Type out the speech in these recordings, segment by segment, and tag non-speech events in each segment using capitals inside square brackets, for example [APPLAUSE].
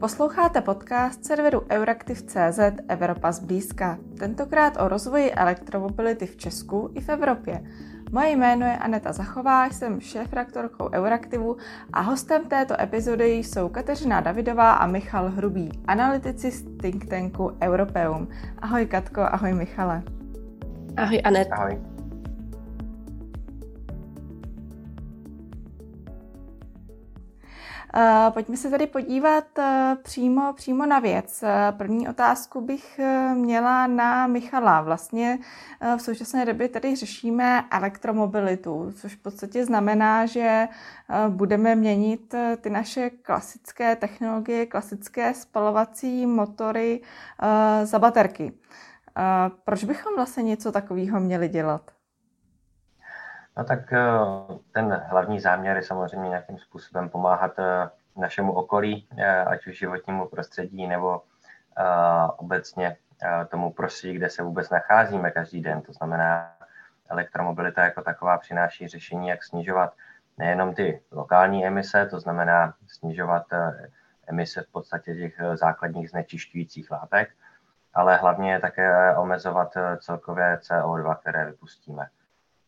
Posloucháte podcast serveru Euraktiv.cz Evropa zblízka, tentokrát o rozvoji elektromobility v Česku i v Evropě. Moje jméno je Aneta Zachová, jsem šéf-rektorkou Euraktivu a hostem této epizody jsou Kateřina Davidová a Michal Hrubý, analytici z think tanku Europeum. Ahoj Katko, ahoj Michale. Ahoj Anet. Ahoj. Pojďme se tady podívat uh, přímo, přímo na věc. Uh, první otázku bych měla na Michala. Vlastně v současné době tady řešíme elektromobilitu, což v podstatě znamená, že budeme měnit ty naše klasické technologie, klasické spalovací motory za baterky. Proč bychom vlastně něco takového měli dělat? No tak eh, ten hlavní záměr je samozřejmě nějakým způsobem pomáhat eh, našemu okolí, eh, ať už životnímu prostředí nebo obecně tomu prostředí, kde se vůbec nacházíme každý den. To znamená, elektromobilita jako taková přináší řešení, jak snižovat nejenom ty lokální emise, to znamená snižovat emise v podstatě těch základních znečišťujících látek, ale hlavně také omezovat celkové CO2, které vypustíme.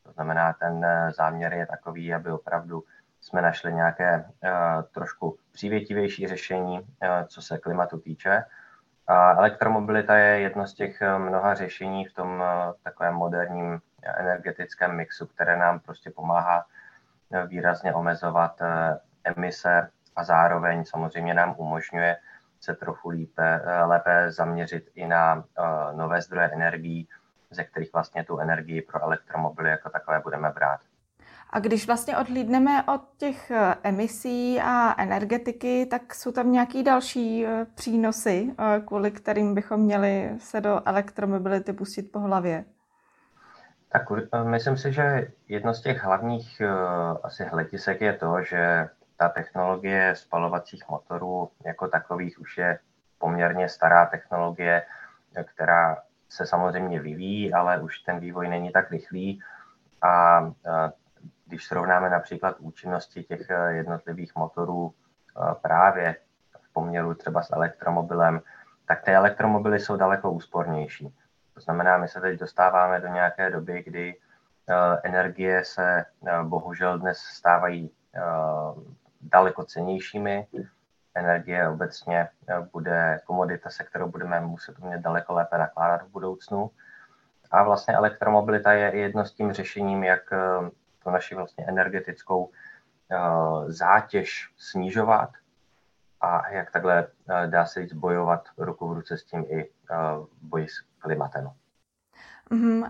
To znamená, ten eh, záměr je takový, aby opravdu jsme našli nějaké uh, trošku přívětivější řešení, uh, co se klimatu týče. A elektromobilita je jedno z těch mnoha řešení v tom takovém moderním energetickém mixu, které nám prostě pomáhá výrazně omezovat emise a zároveň samozřejmě nám umožňuje se trochu lípe, lépe zaměřit i na nové zdroje energií, ze kterých vlastně tu energii pro elektromobily jako takové budeme brát. A když vlastně odhlídneme od těch eh, emisí a energetiky, tak jsou tam nějaké další eh, přínosy, eh, kvůli kterým bychom měli se do elektromobility pustit po hlavě? Tak myslím si, že jedno z těch hlavních asi hledisek je to, že ta technologie spalovacích motorů jako takových už je poměrně stará technologie, která se samozřejmě vyvíjí, ale už ten vývoj není tak rychlý. A když srovnáme například účinnosti těch e, jednotlivých motorů e, právě v poměru třeba s elektromobilem, tak ty elektromobily jsou daleko úspornější. To znamená, my se teď dostáváme do nějaké doby, kdy e, energie se bohužel dnes stávají daleko cenějšími energie obecně eh, bude komodita, se kterou budeme muset umět daleko lépe nakládat v budoucnu. A vlastně elektromobilita je jedno s tím řešením, jak eh, tu naši vlastně energetickou eh, zátěž snižovat a jak takhle dá se říct bojovat ruku v ruce s tím i boji s klimatem. Mm,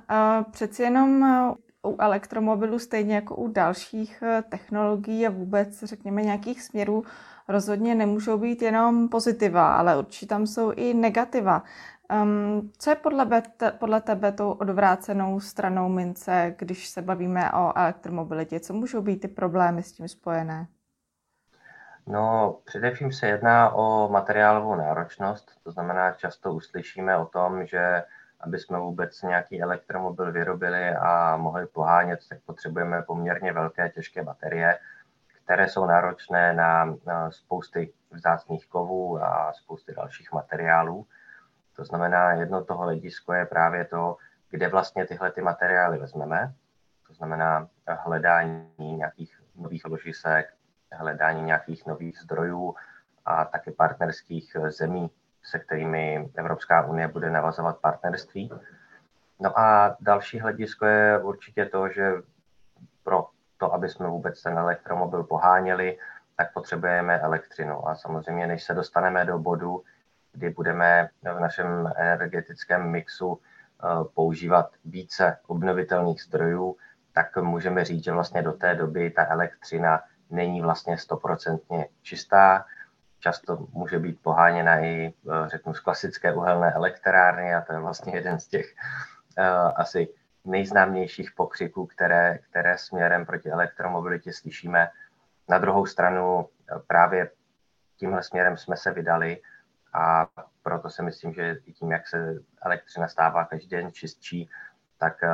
přeci jenom u elektromobilu, stejně jako u dalších technologií a vůbec, řekněme, nějakých směrů, rozhodně nemůžou být jenom pozitiva, ale určitě tam jsou i negativa. Um, co je podle, bet, podle tebe tou odvrácenou stranou mince, když se bavíme o elektromobilitě? Co můžou být ty problémy s tím spojené? No, především se jedná o materiálovou náročnost, to znamená, často uslyšíme o tom, že aby jsme vůbec nějaký elektromobil vyrobili a mohli pohánět, tak potřebujeme poměrně velké těžké baterie, které jsou náročné na, spousty vzácných kovů a spousty dalších materiálů. To znamená, jedno toho hledisko je právě to, kde vlastně tyhle ty materiály vezmeme. To znamená hledání nějakých nových ložisek, hledání nějakých nových zdrojů a také partnerských zemí, se kterými Evropská unie bude navazovat partnerství. No a další hledisko je určitě to, že pro to, aby jsme vůbec ten elektromobil poháněli, tak potřebujeme elektřinu. A samozřejmě, než se dostaneme do bodu, kdy budeme v našem energetickém mixu eh, používat více obnovitelných zdrojů, tak můžeme říct, že vlastně do té doby ta elektřina není vlastně stoprocentně čistá. Často může být poháněna i, eh, řeknu, z klasické uhelné elektrárny a to je vlastně jeden z těch uh, asi nejznámějších pokřiků, které, které směrem proti elektromobilitě slyšíme. Na druhou stranu eh, právě tímhle směrem jsme se vydali a proto si myslím, že i tím, jak se elektřina stává každý den čistší, tak eh,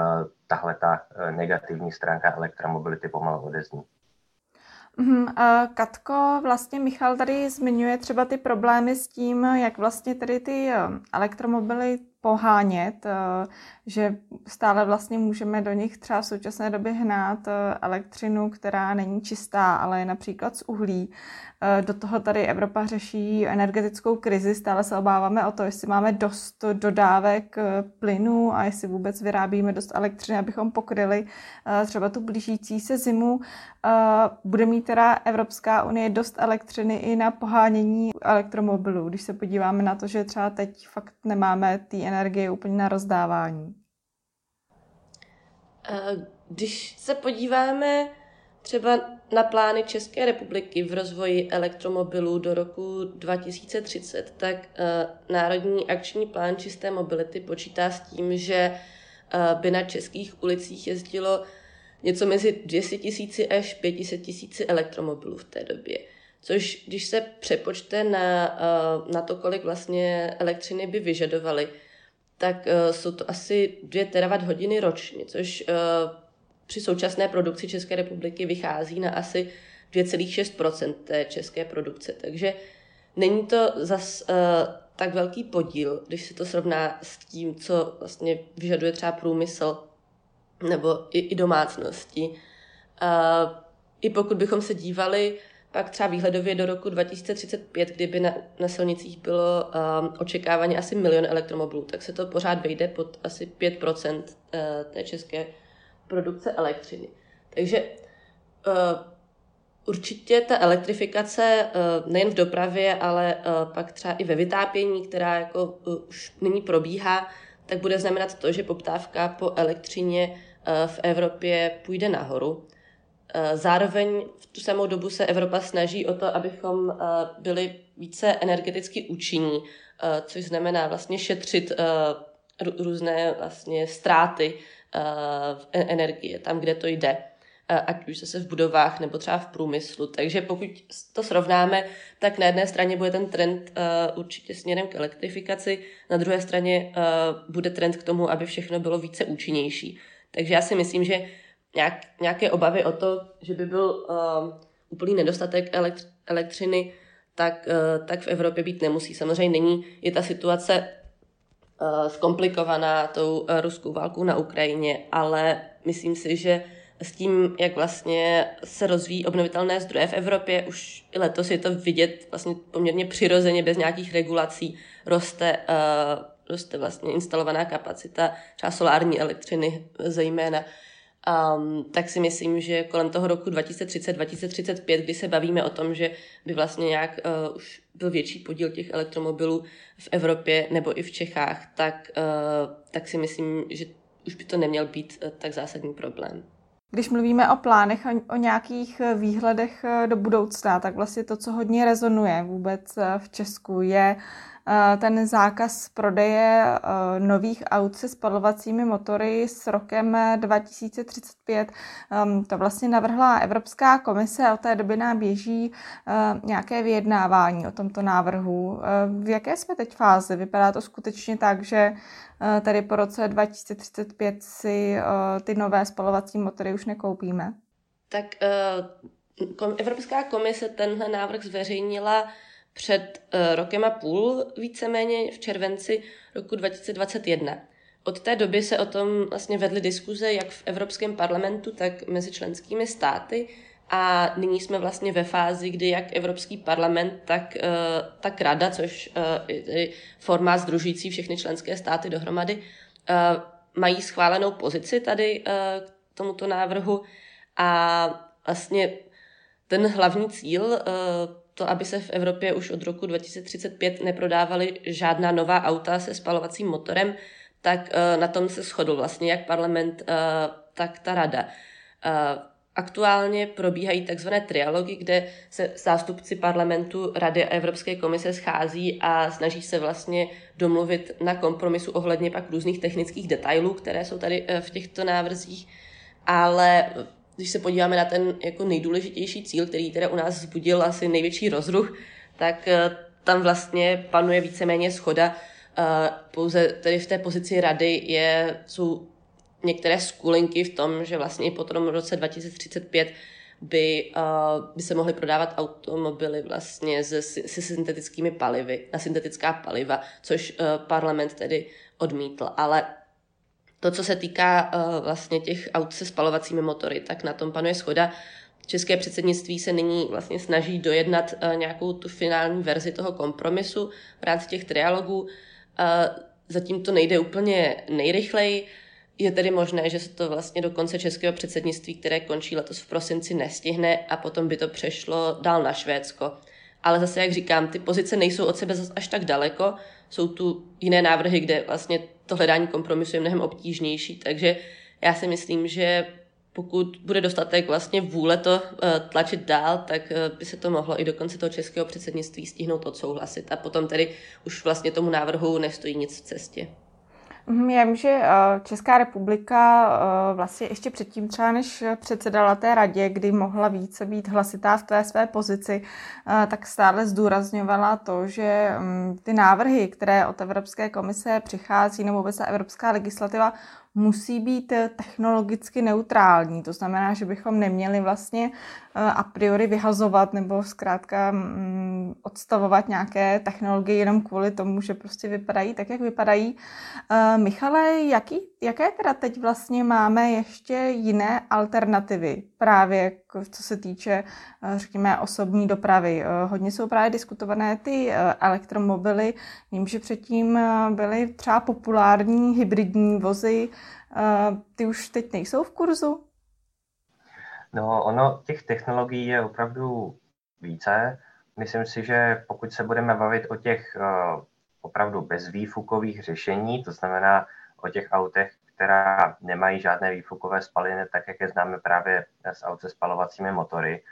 tahle ta eh, negativní stránka elektromobility pomalu odezní. Mm, Katko, vlastně Michal tady zmiňuje třeba ty problémy s tím, jak vlastně tady ty elektromobily pohánět, eh, že stále vlastně můžeme do nich třeba v současné době hnát eh, elektřinu, která není čistá, ale je například z uhlí. Eh, do toho tady Evropa řeší energetickou krizi, stále se obáváme o to, jestli máme dost dodávek plynu a jestli vůbec vyrábíme dost elektřiny, abychom pokryli třeba tu blížící se zimu. Bude mít teda Evropská unie dost elektřiny i na pohánění elektromobilů, když se podíváme na to, že třeba teď fakt nemáme ty energie úplně na rozdávání. Když se podíváme třeba na plány České republiky v rozvoji elektromobilů do roku 2030, tak uh, Národní akční plán čisté mobility počítá s tím, že uh, by na českých ulicích jezdilo něco mezi 200 tisíci až 500 tisíci elektromobilů v té době. Což, když se přepočte na, uh, na to, kolik vlastně elektřiny by vyžadovaly, tak uh, jsou to asi 2 terawatt hodiny ročně, což uh, při současné produkci České republiky vychází na asi 2,6% té české produkce. Takže není to zas uh, tak velký podíl, když se to srovná s tím, co vlastně vyžaduje třeba průmysl nebo i, i domácnosti. Uh, I pokud bychom se dívali pak třeba výhledově do roku 2035, kdyby na, na silnicích bylo um, očekávání asi milion elektromobilů, tak se to pořád vejde pod asi 5% uh, té české produkce elektřiny. Takže uh, určitě ta elektrifikace uh, nejen v dopravě, ale uh, pak třeba i ve vytápění, která jako uh, už nyní probíhá, tak bude znamenat to, že poptávka po elektřině v Evropě půjde nahoru. Eh, zároveň v tu samou dobu se Evropa snaží o to, abychom eh, byli více energeticky účinní, eh, což znamená vlastně šetřit různé vlastně ztráty energie tam, kde to jde ať už zase v budovách nebo třeba v průmyslu. Takže pokud to srovnáme, tak na jedné straně bude ten trend uh, určitě směrem k elektrifikaci, na druhé straně uh, bude trend k tomu, aby všechno bylo více účinnější. Takže já si myslím, že nějak, nějaké obavy o to, že by byl uh, úplný nedostatek elektř, elektřiny, tak, uh, tak v Evropě být nemusí. Samozřejmě není, je ta situace uh, zkomplikovaná tou uh, ruskou válkou na Ukrajině, ale myslím si, že s tím, jak vlastně se rozvíjí obnovitelné zdroje v Evropě, už i letos je to vidět vlastně poměrně přirozeně, bez nějakých regulací, roste, uh, roste vlastně instalovaná kapacita třeba solární elektřiny zejména um, tak si myslím, že kolem toho roku 2030-2035, kdy se bavíme o tom, že by vlastně nějak uh, už byl větší podíl těch elektromobilů v Evropě nebo i v Čechách, tak, uh, tak si myslím, že už by to neměl být uh, tak zásadní problém. Když mluvíme o plánech, o, nějakých výhledech do budoucna, tak vlastně to, co hodně rezonuje vůbec v Česku, je Eh, ten zákaz prodeje eh, nových aut se spalovacími motory s rokem 2035. Ehm, to vlastně navrhla Evropská komise a od té doby nám běží eh, nějaké vyjednávání o tomto návrhu. V jaké jsme teď fázi? Vypadá to skutečně tak, že tady po roce 2035 si ty nové spalovací motory už nekoupíme? Tak Evropská komise tenhle návrh zveřejnila před rokem a půl, víceméně v červenci roku 2021. Od té doby se o tom vlastně vedly diskuze jak v Evropském parlamentu, tak mezi členskými státy a nyní jsme vlastně ve fázi, kdy jak Evropský parlament, tak, uh, tak Rada, což je formát združující všechny členské státy dohromady, uh, mají schválenou pozici tady k tomuto návrhu a vlastně ten hlavní cíl to, aby se v Evropě už od roku 2035 neprodávaly žádná nová auta se spalovacím motorem, tak na tom se shodl vlastně jak parlament, tak ta rada. Aktuálně probíhají takzvané trialogy, kde se zástupci parlamentu, rady a Evropské komise schází a snaží se vlastně domluvit na kompromisu ohledně pak různých technických detailů, které jsou tady v těchto návrzích. Ale když se podíváme na ten jako nejdůležitější cíl, který teda u nás vzbudil asi největší rozruch, tak eh, tam vlastně panuje víceméně schoda. Eh, pouze tedy v té pozici rady je, jsou některé skulinky v tom, že vlastně i po tom roce 2035 by, uh, by se mohly prodávat automobily vlastně se, se syntetickými palivy, na syntetická paliva, což uh, parlament tedy odmítl. Ale to, co se týká uh, vlastně těch aut se spalovacími motory, tak na tom panuje schoda. České předsednictví se nyní vlastně snaží dojednat uh, nějakou tu finální verzi toho kompromisu v rámci těch trialogů. Uh, zatím to nejde úplně nejrychleji. Je tedy možné, že se to vlastně do konce českého předsednictví, které končí letos v prosinci, nestihne a potom by to přešlo dál na Švédsko. Ale zase, jak říkám, ty pozice nejsou od sebe až tak daleko. Jsou tu jiné návrhy, kde vlastně to hledání kompromisu je mnohem obtížnější, takže já si myslím, že pokud bude dostatek vlastně vůle to eh, tlačit dál, tak eh, by se to mohlo i do konce toho českého předsednictví stihnout odsouhlasit a potom tedy už vlastně tomu návrhu nestojí nic v cestě. Já vím, že eh, Česká republika vlastně ještě předtím třeba, než předsedala té radě, kdy mohla více být hlasitá v té své pozici, tak stále zdůrazňovala to, že mm, ty návrhy, které od Evropské komise přichází, nebo vůbec ta evropská legislativa, musí být eh, technologicky neutrální. To znamená, že bychom neměli vlastně eh, a priori vyhazovat nebo zkrátka mm, odstavovat nějaké technologie jenom kvůli tomu, že prostě vypadají tak, jak vypadají. Eh, Michale, jaký, jaké teda teď vlastně máme ještě jiné alternativy právě co se týče, řekněme, osobní dopravy? Hodně jsou právě diskutované ty elektromobily. Vím, že předtím byly třeba populární hybridní vozy, ty už teď nejsou v kurzu? No, ono těch technologií je opravdu více. Myslím si, že pokud se budeme bavit o těch opravdu bezvýfukových řešení, to znamená o těch autech, která nemají žádné výfukové spaliny, tak jak je známe právě s aut se spalovacími motory,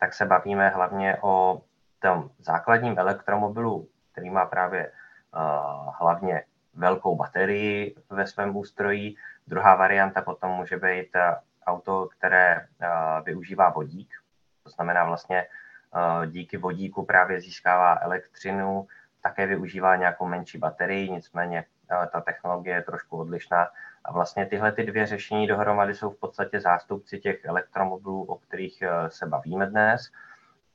tak se bavíme hlavně o tom základním elektromobilu, který má právě uh, hlavně velkou baterii ve svém ústrojí. Druhá varianta potom může být eh, auto, které eh, využívá vodík. To znamená vlastně eh, díky vodíku právě získává elektřinu, také využívá nějakou menší baterii, nicméně ta technologie je trošku odlišná. A vlastně tyhle ty dvě řešení dohromady jsou v podstatě zástupci těch elektromobilů, o kterých se bavíme dnes,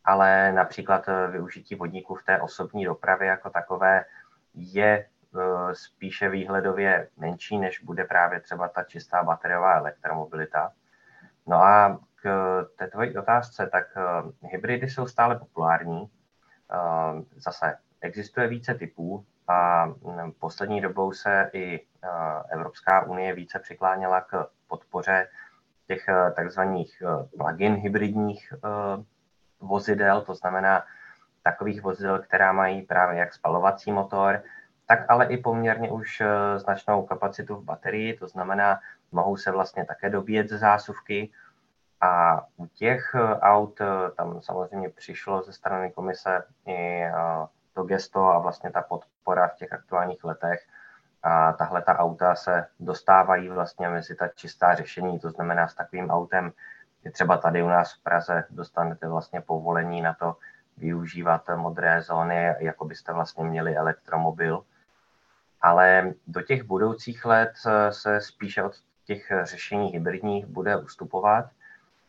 ale například využití vodíku v té osobní dopravě jako takové je Eh, spíše výhledově menší, než bude právě třeba ta čistá bateriová elektromobilita. No a k té tvojí otázce, tak eh, hybridy jsou stále populární. Eh, zase existuje více typů a hm, poslední dobou se i Evropská unie více přikláněla k podpoře těch takzvaných plug-in hybridních vozidel, to znamená takových vozidel, která mají právě jak spalovací motor, tak ale i poměrně už značnou kapacitu v baterii, to znamená, mohou se vlastně také dobíjet ze zásuvky. A u těch aut tam samozřejmě přišlo ze strany komise i to gesto a vlastně ta podpora v těch aktuálních letech. A tahle ta auta se dostávají vlastně mezi ta čistá řešení, to znamená s takovým autem, je třeba tady u nás v Praze dostanete vlastně povolení na to využívat modré zóny, jako byste vlastně měli elektromobil ale do těch budoucích let se spíše od těch řešení hybridních bude ustupovat.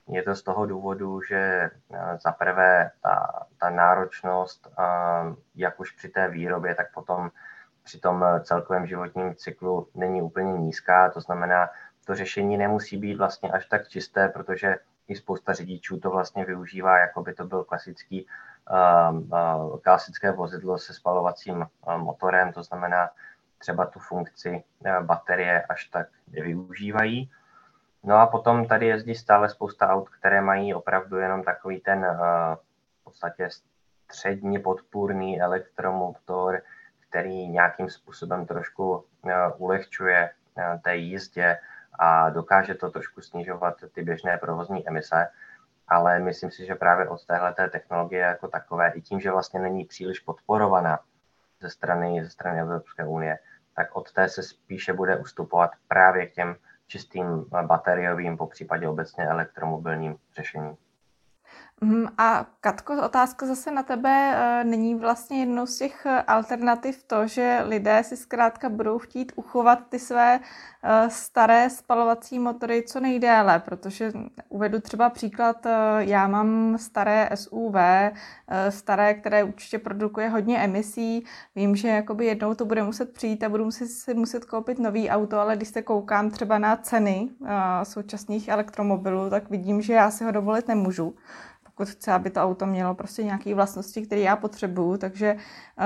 Je to z toho důvodu, že eh, za prvé ta, ta náročnost, eh, jak už při té výrobě, tak potom při tom celkovém životním cyklu není úplně nízká. To znamená, to řešení nemusí být vlastně až tak čisté, protože i spousta řidičů to vlastně využívá, jako by to byl klasický, klasické vozidlo se spalovacím motorem, to znamená, třeba tu funkci eh, baterie až tak nevyužívají. No a potom tady jezdí stále spousta aut, které mají opravdu jenom takový ten eh, v podstatě středně podpůrný elektromotor, který nějakým způsobem trošku eh, ulehčuje té jízdě a dokáže to trošku snižovat ty běžné provozní emise. Ale myslím si, že právě od téhle technologie jako takové, i tím, že vlastně není příliš podporovaná ze strany, ze strany Evropské unie, tak od té se spíše bude ustupovat právě k těm čistým bateriovým, po případě obecně elektromobilním řešením. Mhm, a Katko, otázka zase na tebe. Eh, není vlastně jednou z těch alternativ to, že lidé si zkrátka budou chtít uchovat ty své eh, staré spalovací motory co nejdéle, protože uvedu třeba příklad, eh, já mám staré SUV, staré, které určitě produkuje hodně emisí. Vím, že jakoby jednou to bude muset přijít a budu muset, si muset koupit nový auto, ale když se koukám třeba na ceny současných elektromobilů, tak vidím, že já si ho dovolit nemůžu pokud chce, aby to auto mělo prostě nějaké vlastnosti, které já potřebuju. Takže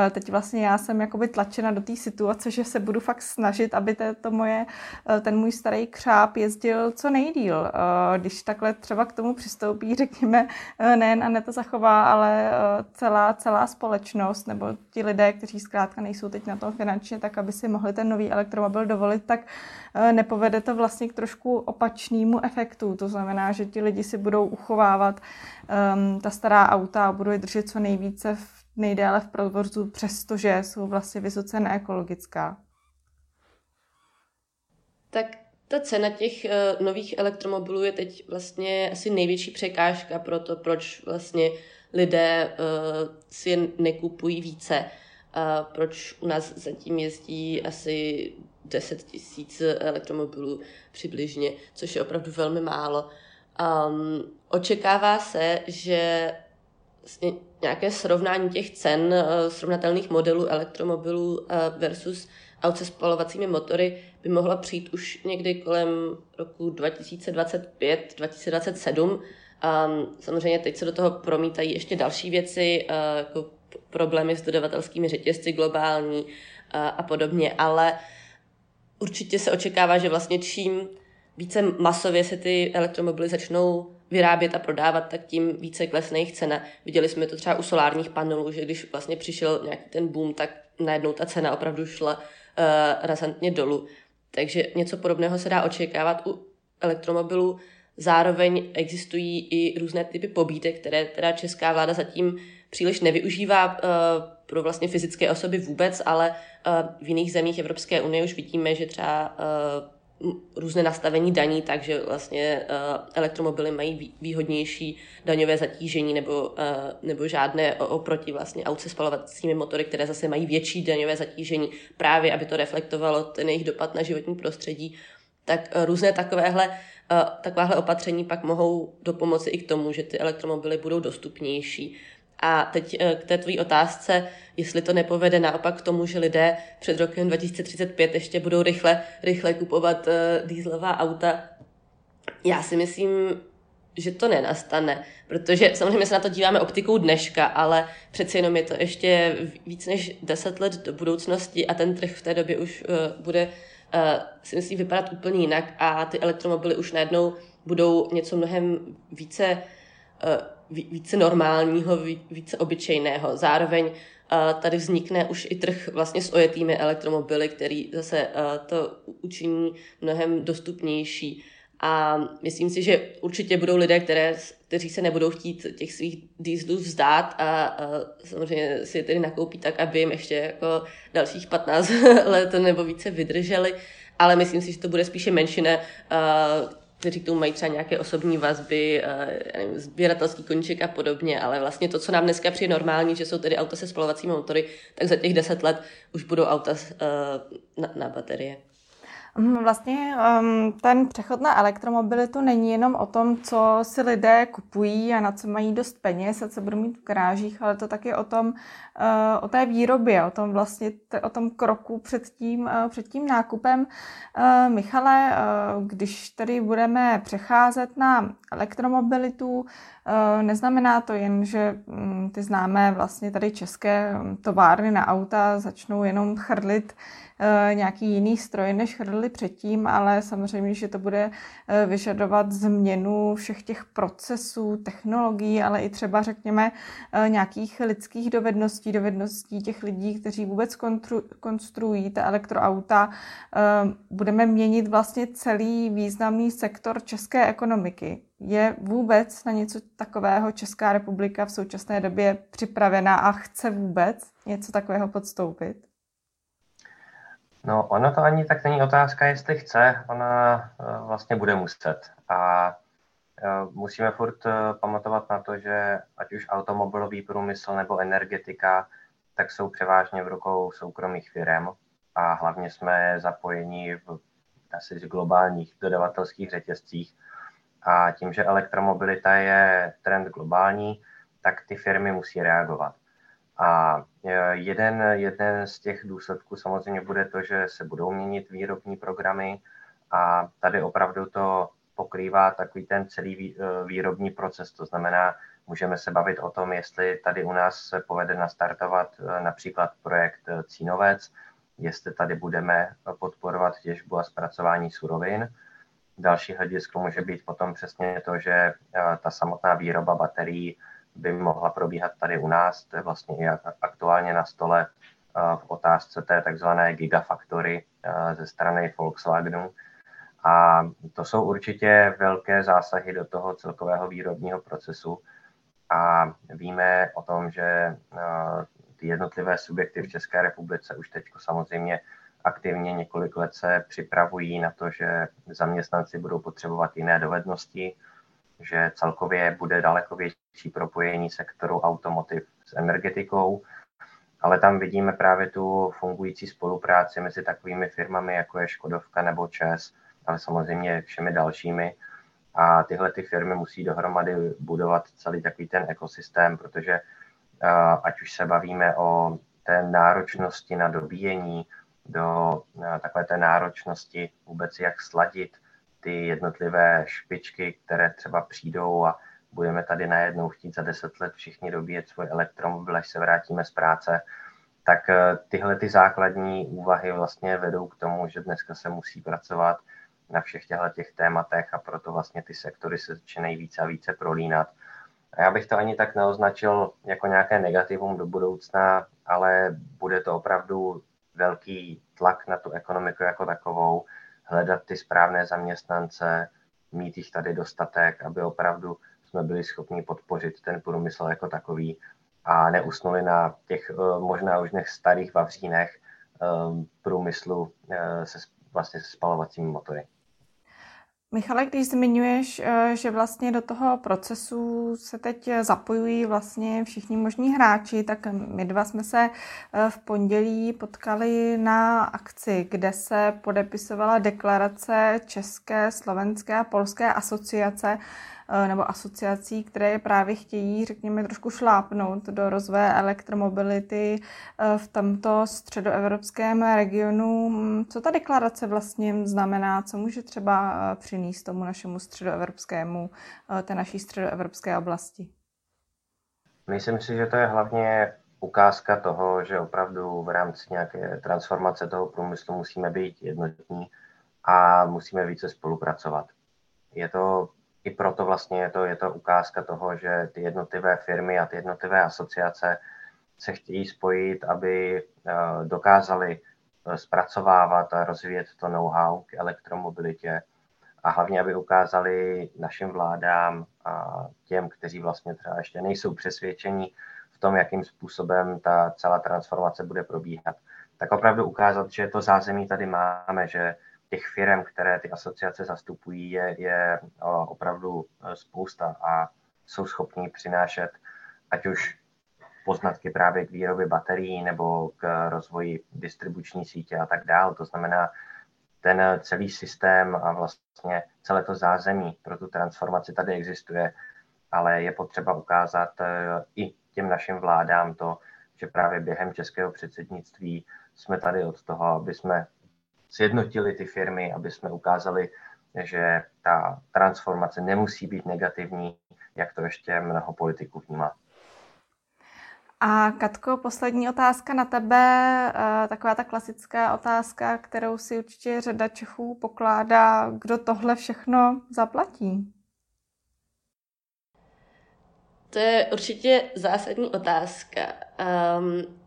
eh, teď vlastně já jsem jakoby tlačena do té situace, že se budu fakt snažit, aby to, to moje, eh, ten můj starý křáp jezdil co nejdíl. Eh, když takhle třeba k tomu přistoupí, [LAUGHS] řekněme, nejen Aneta Zachová, ale celá, celá společnost nebo ti lidé, kteří zkrátka nejsou teď na tom finančně, tak aby si mohli ten nový elektromobil dovolit, tak nepovede to vlastně k trošku opačnému efektu. To znamená, že ti lidi si budou uchovávat um, ta stará auta a budou je držet co nejvíce v, nejdéle v provozu, přestože jsou vlastně vysoce neekologická. Tak ta cena těch uh, nových elektromobilů je teď vlastně asi největší překážka pro to, proč vlastně lidé uh, si je nekupují více. Uh, proč u nás zatím jezdí asi 10 tisíc elektromobilů přibližně, což je opravdu velmi málo. Um, očekává se, že nějaké srovnání těch cen uh, srovnatelných modelů elektromobilů uh, versus aut se spalovacími motory by mohla přijít už někdy kolem roku 2025-2027. Um, samozřejmě teď se do toho promítají ještě další věci, uh, jako problémy s dodavatelskými řetězci globální uh, a podobně, ale určitě se očekává, že vlastně čím více masově se ty elektromobily začnou vyrábět a prodávat, tak tím více klesne jejich cena. Viděli jsme to třeba u solárních panelů, že když vlastně přišel nějaký ten boom, tak najednou ta cena opravdu šla uh, razantně dolů. Takže něco podobného se dá očekávat u elektromobilů. Zároveň existují i různé typy pobídek, které teda česká vláda zatím příliš nevyužívá uh, pro vlastně fyzické osoby vůbec, ale uh, v jiných zemích Evropské unie už vidíme, že třeba uh, různé nastavení daní, takže vlastně uh, elektromobily mají výhodnější daňové zatížení nebo, uh, nebo žádné oproti vlastně aut se spalovacími motory, které zase mají větší daňové zatížení, právě aby to reflektovalo ten jejich dopad na životní prostředí. Tak uh, různé takovéhle, takovéhle opatření pak mohou dopomoci i k tomu, že ty elektromobily budou dostupnější. A teď eh, k té tvojí otázce, jestli to nepovede naopak k tomu, že lidé před rokem 2035 ještě budou rychle, rychle kupovat uh, dýzlová auta. Já si myslím, že to nenastane, protože samozřejmě se na to díváme optikou dneška, ale přeci jenom je to ještě víc než 10 let do budoucnosti a ten trh v té době už uh, bude, uh, si myslím, vypadat úplně jinak a ty elektromobily už najednou budou něco mnohem více uh, více normálního, více obyčejného. Zároveň tady vznikne už i trh vlastně s ojetými elektromobily, který zase to učiní mnohem dostupnější. A myslím si, že určitě budou lidé, které, kteří se nebudou chtít těch svých dieselů vzdát a, a samozřejmě si je tedy nakoupí tak, aby jim ještě jako dalších 15 [LAUGHS] let nebo více vydrželi. Ale myslím si, že to bude spíše menšina, kteří k tomu mají třeba nějaké osobní vazby, eh, sběratelský koníček a podobně, ale vlastně to, co nám dneska přijde normální, že jsou tedy auta se spalovacími motory, tak za těch deset let už budou auta eh, na, na baterie. Mhm, vlastně um, ten přechod na elektromobilitu není jenom o tom, co si lidé kupují a na co mají dost peněz a co budou mít v garážích, ale to taky o tom, uh, o té výrobě, o tom vlastně, o tom kroku před tím, uh, před tím nákupem. Uh, Michale, uh, když tady budeme přecházet na elektromobilitu, uh, neznamená to jen, že um, ty známé vlastně tady české továrny na auta začnou jenom chrlit nějaký jiný stroj, než chrlili předtím, ale samozřejmě, že to bude eh, vyžadovat změnu všech těch procesů, technologií, ale i třeba, řekněme, eh, nějakých lidských dovedností, dovedností těch lidí, kteří vůbec konstruují ta elektroauta. Budeme měnit vlastně celý významný sektor české ekonomiky. Je vůbec na něco takového Česká republika v současné době připravená a chce vůbec něco takového podstoupit? No, ono to ani tak není otázka, jestli chce, ona eh, vlastně bude muset. A musíme furt pamatovat na to, že ať už automobilový průmysl nebo energetika, tak jsou převážně v rukou soukromých firm a hlavně jsme zapojeni v asi v globálních dodavatelských řetězcích. A tím, že elektromobilita je trend globální, tak ty firmy musí reagovat. A e, jeden, jeden z těch důsledků samozřejmě bude to, že se budou měnit výrobní programy a tady opravdu to pokrývá takový ten celý e, výrobní proces. To znamená, můžeme se bavit o tom, jestli tady u nás se povede nastartovat e, například projekt Cínovec, jestli tady budeme podporovat těžbu a zpracování surovin. Další hledisko může být potom přesně to, že ta samotná výroba baterií by mohla probíhat tady u nás. To je vlastně i aktuálně na stole v otázce té takzvané gigafactory ze strany Volkswagenu. A to jsou určitě velké zásahy do toho celkového výrobního procesu. A víme o tom, že ty jednotlivé subjekty v České republice už teď samozřejmě aktivně několik let se připravují na to, že zaměstnanci budou potřebovat jiné dovednosti, že celkově bude daleko větší propojení sektoru automotiv s energetikou, ale tam vidíme právě tu fungující spolupráci mezi takovými firmami, jako je Škodovka nebo ČES, ale samozřejmě všemi dalšími. A tyhle ty firmy musí dohromady budovat celý takový ten ekosystém, protože ať už se bavíme o té náročnosti na dobíjení, do takové té náročnosti vůbec jak sladit ty jednotlivé špičky, které třeba přijdou a budeme tady najednou chtít za deset let všichni dobíjet svůj elektromobil, až se vrátíme z práce, tak e, tyhle ty základní úvahy vlastně vedou k tomu, že dneska se musí pracovat na všech těchto těch tématech a proto vlastně ty sektory se začínají více a více prolínat. A já bych to ani tak neoznačil jako nějaké negativum do budoucna, ale bude to opravdu velký tlak na tu ekonomiku jako takovou, hledat ty správné zaměstnance, mít jich tady dostatek, aby opravdu jsme byli schopni podpořit ten průmysl jako takový a neusnuli na těch eh, možná už nech starých vavřínech eh, průmyslu eh, se, vlastně se spalovacími motory. Michale, když zmiňuješ, eh, že vlastně do toho procesu se teď zapojují vlastně všichni možní hráči, tak my dva jsme se eh, v pondělí potkali na akci, kde se podepisovala deklarace České, Slovenské a Polské asociace Eh, nebo asociací, které právě chtějí, řekněme, trošku šlápnout do rozvoje elektromobility eh, v tomto středoevropském regionu. Mm, co ta deklarace vlastně znamená? Co může třeba eh, přinést tomu našemu středoevropskému, té naší středoevropské oblasti? Myslím si, že to je hlavně ukázka toho, že opravdu v rámci nějaké transformace toho průmyslu musíme být jednotní a musíme více spolupracovat. Je to i proto vlastně je to, je to ukázka toho, že ty jednotlivé firmy a ty jednotlivé asociace se chtějí spojit, aby eh, dokázali eh, zpracovávat a rozvíjet to know-how k elektromobilitě a hlavně, aby ukázali našim vládám a těm, kteří vlastně třeba ještě nejsou přesvědčení v tom, jakým způsobem ta celá transformace bude probíhat, tak opravdu ukázat, že to zázemí tady máme, že těch firm, které ty asociace zastupují, je, je opravdu e, spousta a jsou schopní přinášet ať už poznatky právě k výrobě baterií nebo k rozvoji distribuční sítě a tak dále. To znamená, ten celý systém a vlastně celé to zázemí pro tu transformaci tady existuje, ale je potřeba ukázat e, i těm našim vládám to, že právě během českého předsednictví jsme tady od toho, aby jsme sjednotili ty firmy, aby jsme ukázali, že ta transformace nemusí být negativní, jak to ještě mnoho politiků vnímá. A Katko, poslední otázka na tebe, eh, taková ta klasická otázka, kterou si určitě řada Čechů pokládá, kdo tohle všechno zaplatí? To je určitě zásadní otázka. Um,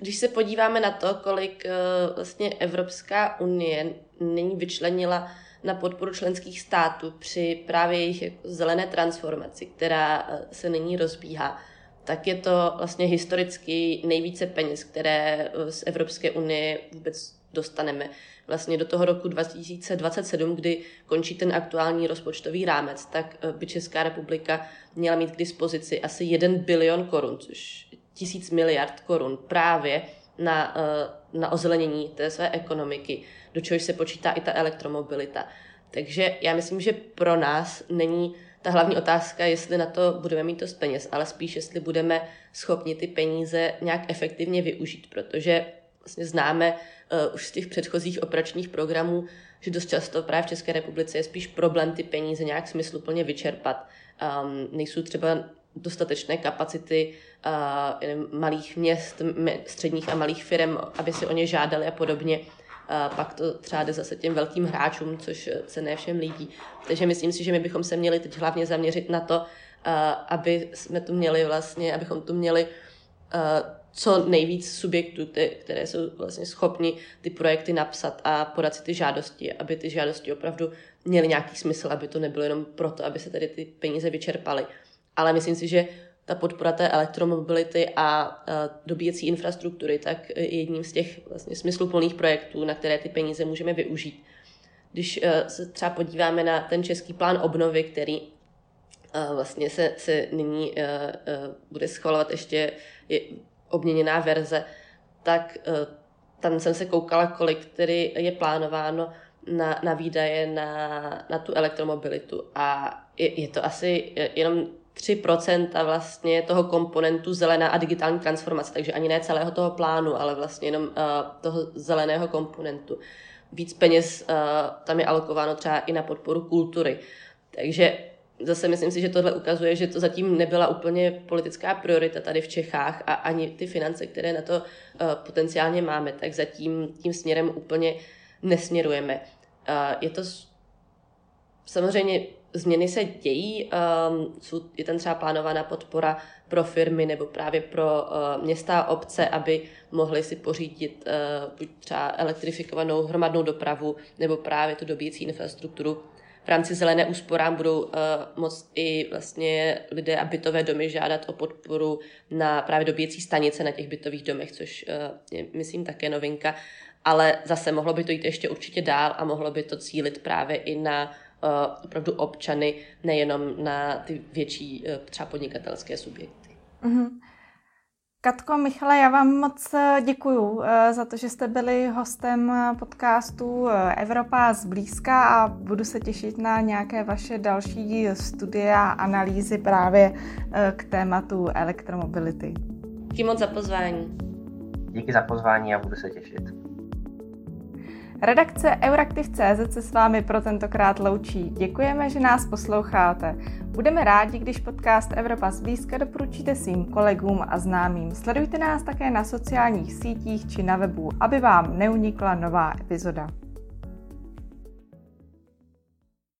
když se podíváme na to, kolik eh, vlastně Evropská unie nyní vyčlenila na podporu členských států při právě jejich jako zelené transformaci, která eh, se nyní rozbíhá, tak je to vlastně historicky nejvíce peněz, které eh, z Evropské unie vůbec dostaneme. Vlastně do toho roku 2027, kdy končí ten aktuální rozpočtový rámec, tak by Česká republika měla mít k dispozici asi 1 bilion korun, což tisíc miliard korun právě na, eh, na ozelenění té své ekonomiky, do čehož se počítá i ta elektromobilita. Takže já myslím, že pro nás není ta hlavní otázka, jestli na to budeme mít dost peněz, ale spíš, jestli budeme schopni ty peníze nějak efektivně využít, protože vlastně známe uh, už z těch předchozích operačních programů, že dost často právě v České republice je spíš problém ty peníze nějak smysluplně vyčerpat. Um, nejsou třeba dostatečné kapacity uh, malých měst, středních a malých firm, aby si o ně žádali a podobně. Uh, pak to třeba jde zase těm velkým hráčům, což se ne všem líbí. Takže myslím si, že my bychom se měli teď hlavně zaměřit na to, uh, aby jsme tu měli vlastně, abychom tu měli co nejvíc subjektů, které jsou vlastně schopni ty projekty napsat a podat si ty žádosti, aby ty žádosti opravdu měly nějaký smysl, aby to nebylo jenom proto, aby se tady ty peníze vyčerpaly. Ale myslím si, že ta podpora té elektromobility a dobíjecí infrastruktury, tak je jedním z těch vlastně smysluplných projektů, na které ty peníze můžeme využít. Když e, se třeba podíváme na ten český plán obnovy, který e, vlastně se, se nyní e, bude schvalovat ještě obměněná verze, tak tam jsem se koukala, kolik tedy je plánováno na, na výdaje na, na tu elektromobilitu a je, je to asi jenom 3% vlastně toho komponentu zelená a digitální transformace, takže ani ne celého toho plánu, ale vlastně jenom uh, toho zeleného komponentu. Víc peněz uh, tam je alokováno třeba i na podporu kultury. Takže zase myslím si, že tohle ukazuje, že to zatím nebyla úplně politická priorita tady v Čechách a ani ty finance, které na to uh, potenciálně máme, tak zatím tím směrem úplně nesměrujeme. Uh, je to samozřejmě změny se dějí, um, je tam třeba plánovaná podpora pro firmy nebo právě pro uh, města a obce, aby mohly si pořídit uh, buď třeba elektrifikovanou hromadnou dopravu nebo právě tu dobíjecí infrastrukturu v rámci zelené úsporám budou uh, moct i vlastně lidé a bytové domy žádat o podporu na právě dobíjecí stanice na těch bytových domech, což je, myslím, také novinka. Ale zase mohlo by to jít ještě určitě dál a mohlo by to cílit právě i na opravdu občany, nejenom na ty větší uh, třeba podnikatelské subjekty. Mm-hmm. Katko, Michale, já vám moc eh, děkuju eh, za to, že jste byli hostem eh, podcastu Evropa zblízka a budu se těšit na nějaké vaše další studie a analýzy právě k tématu elektromobility. Díky moc za pozvání. Díky za pozvání a budu se těšit. Redakce Euraktiv.cz se s vámi pro tentokrát loučí. Děkujeme, že nás posloucháte. Budeme rádi, když podcast Evropa zblízka doporučíte svým kolegům a známým. Sledujte nás také na sociálních sítích či na webu, aby vám neunikla nová epizoda.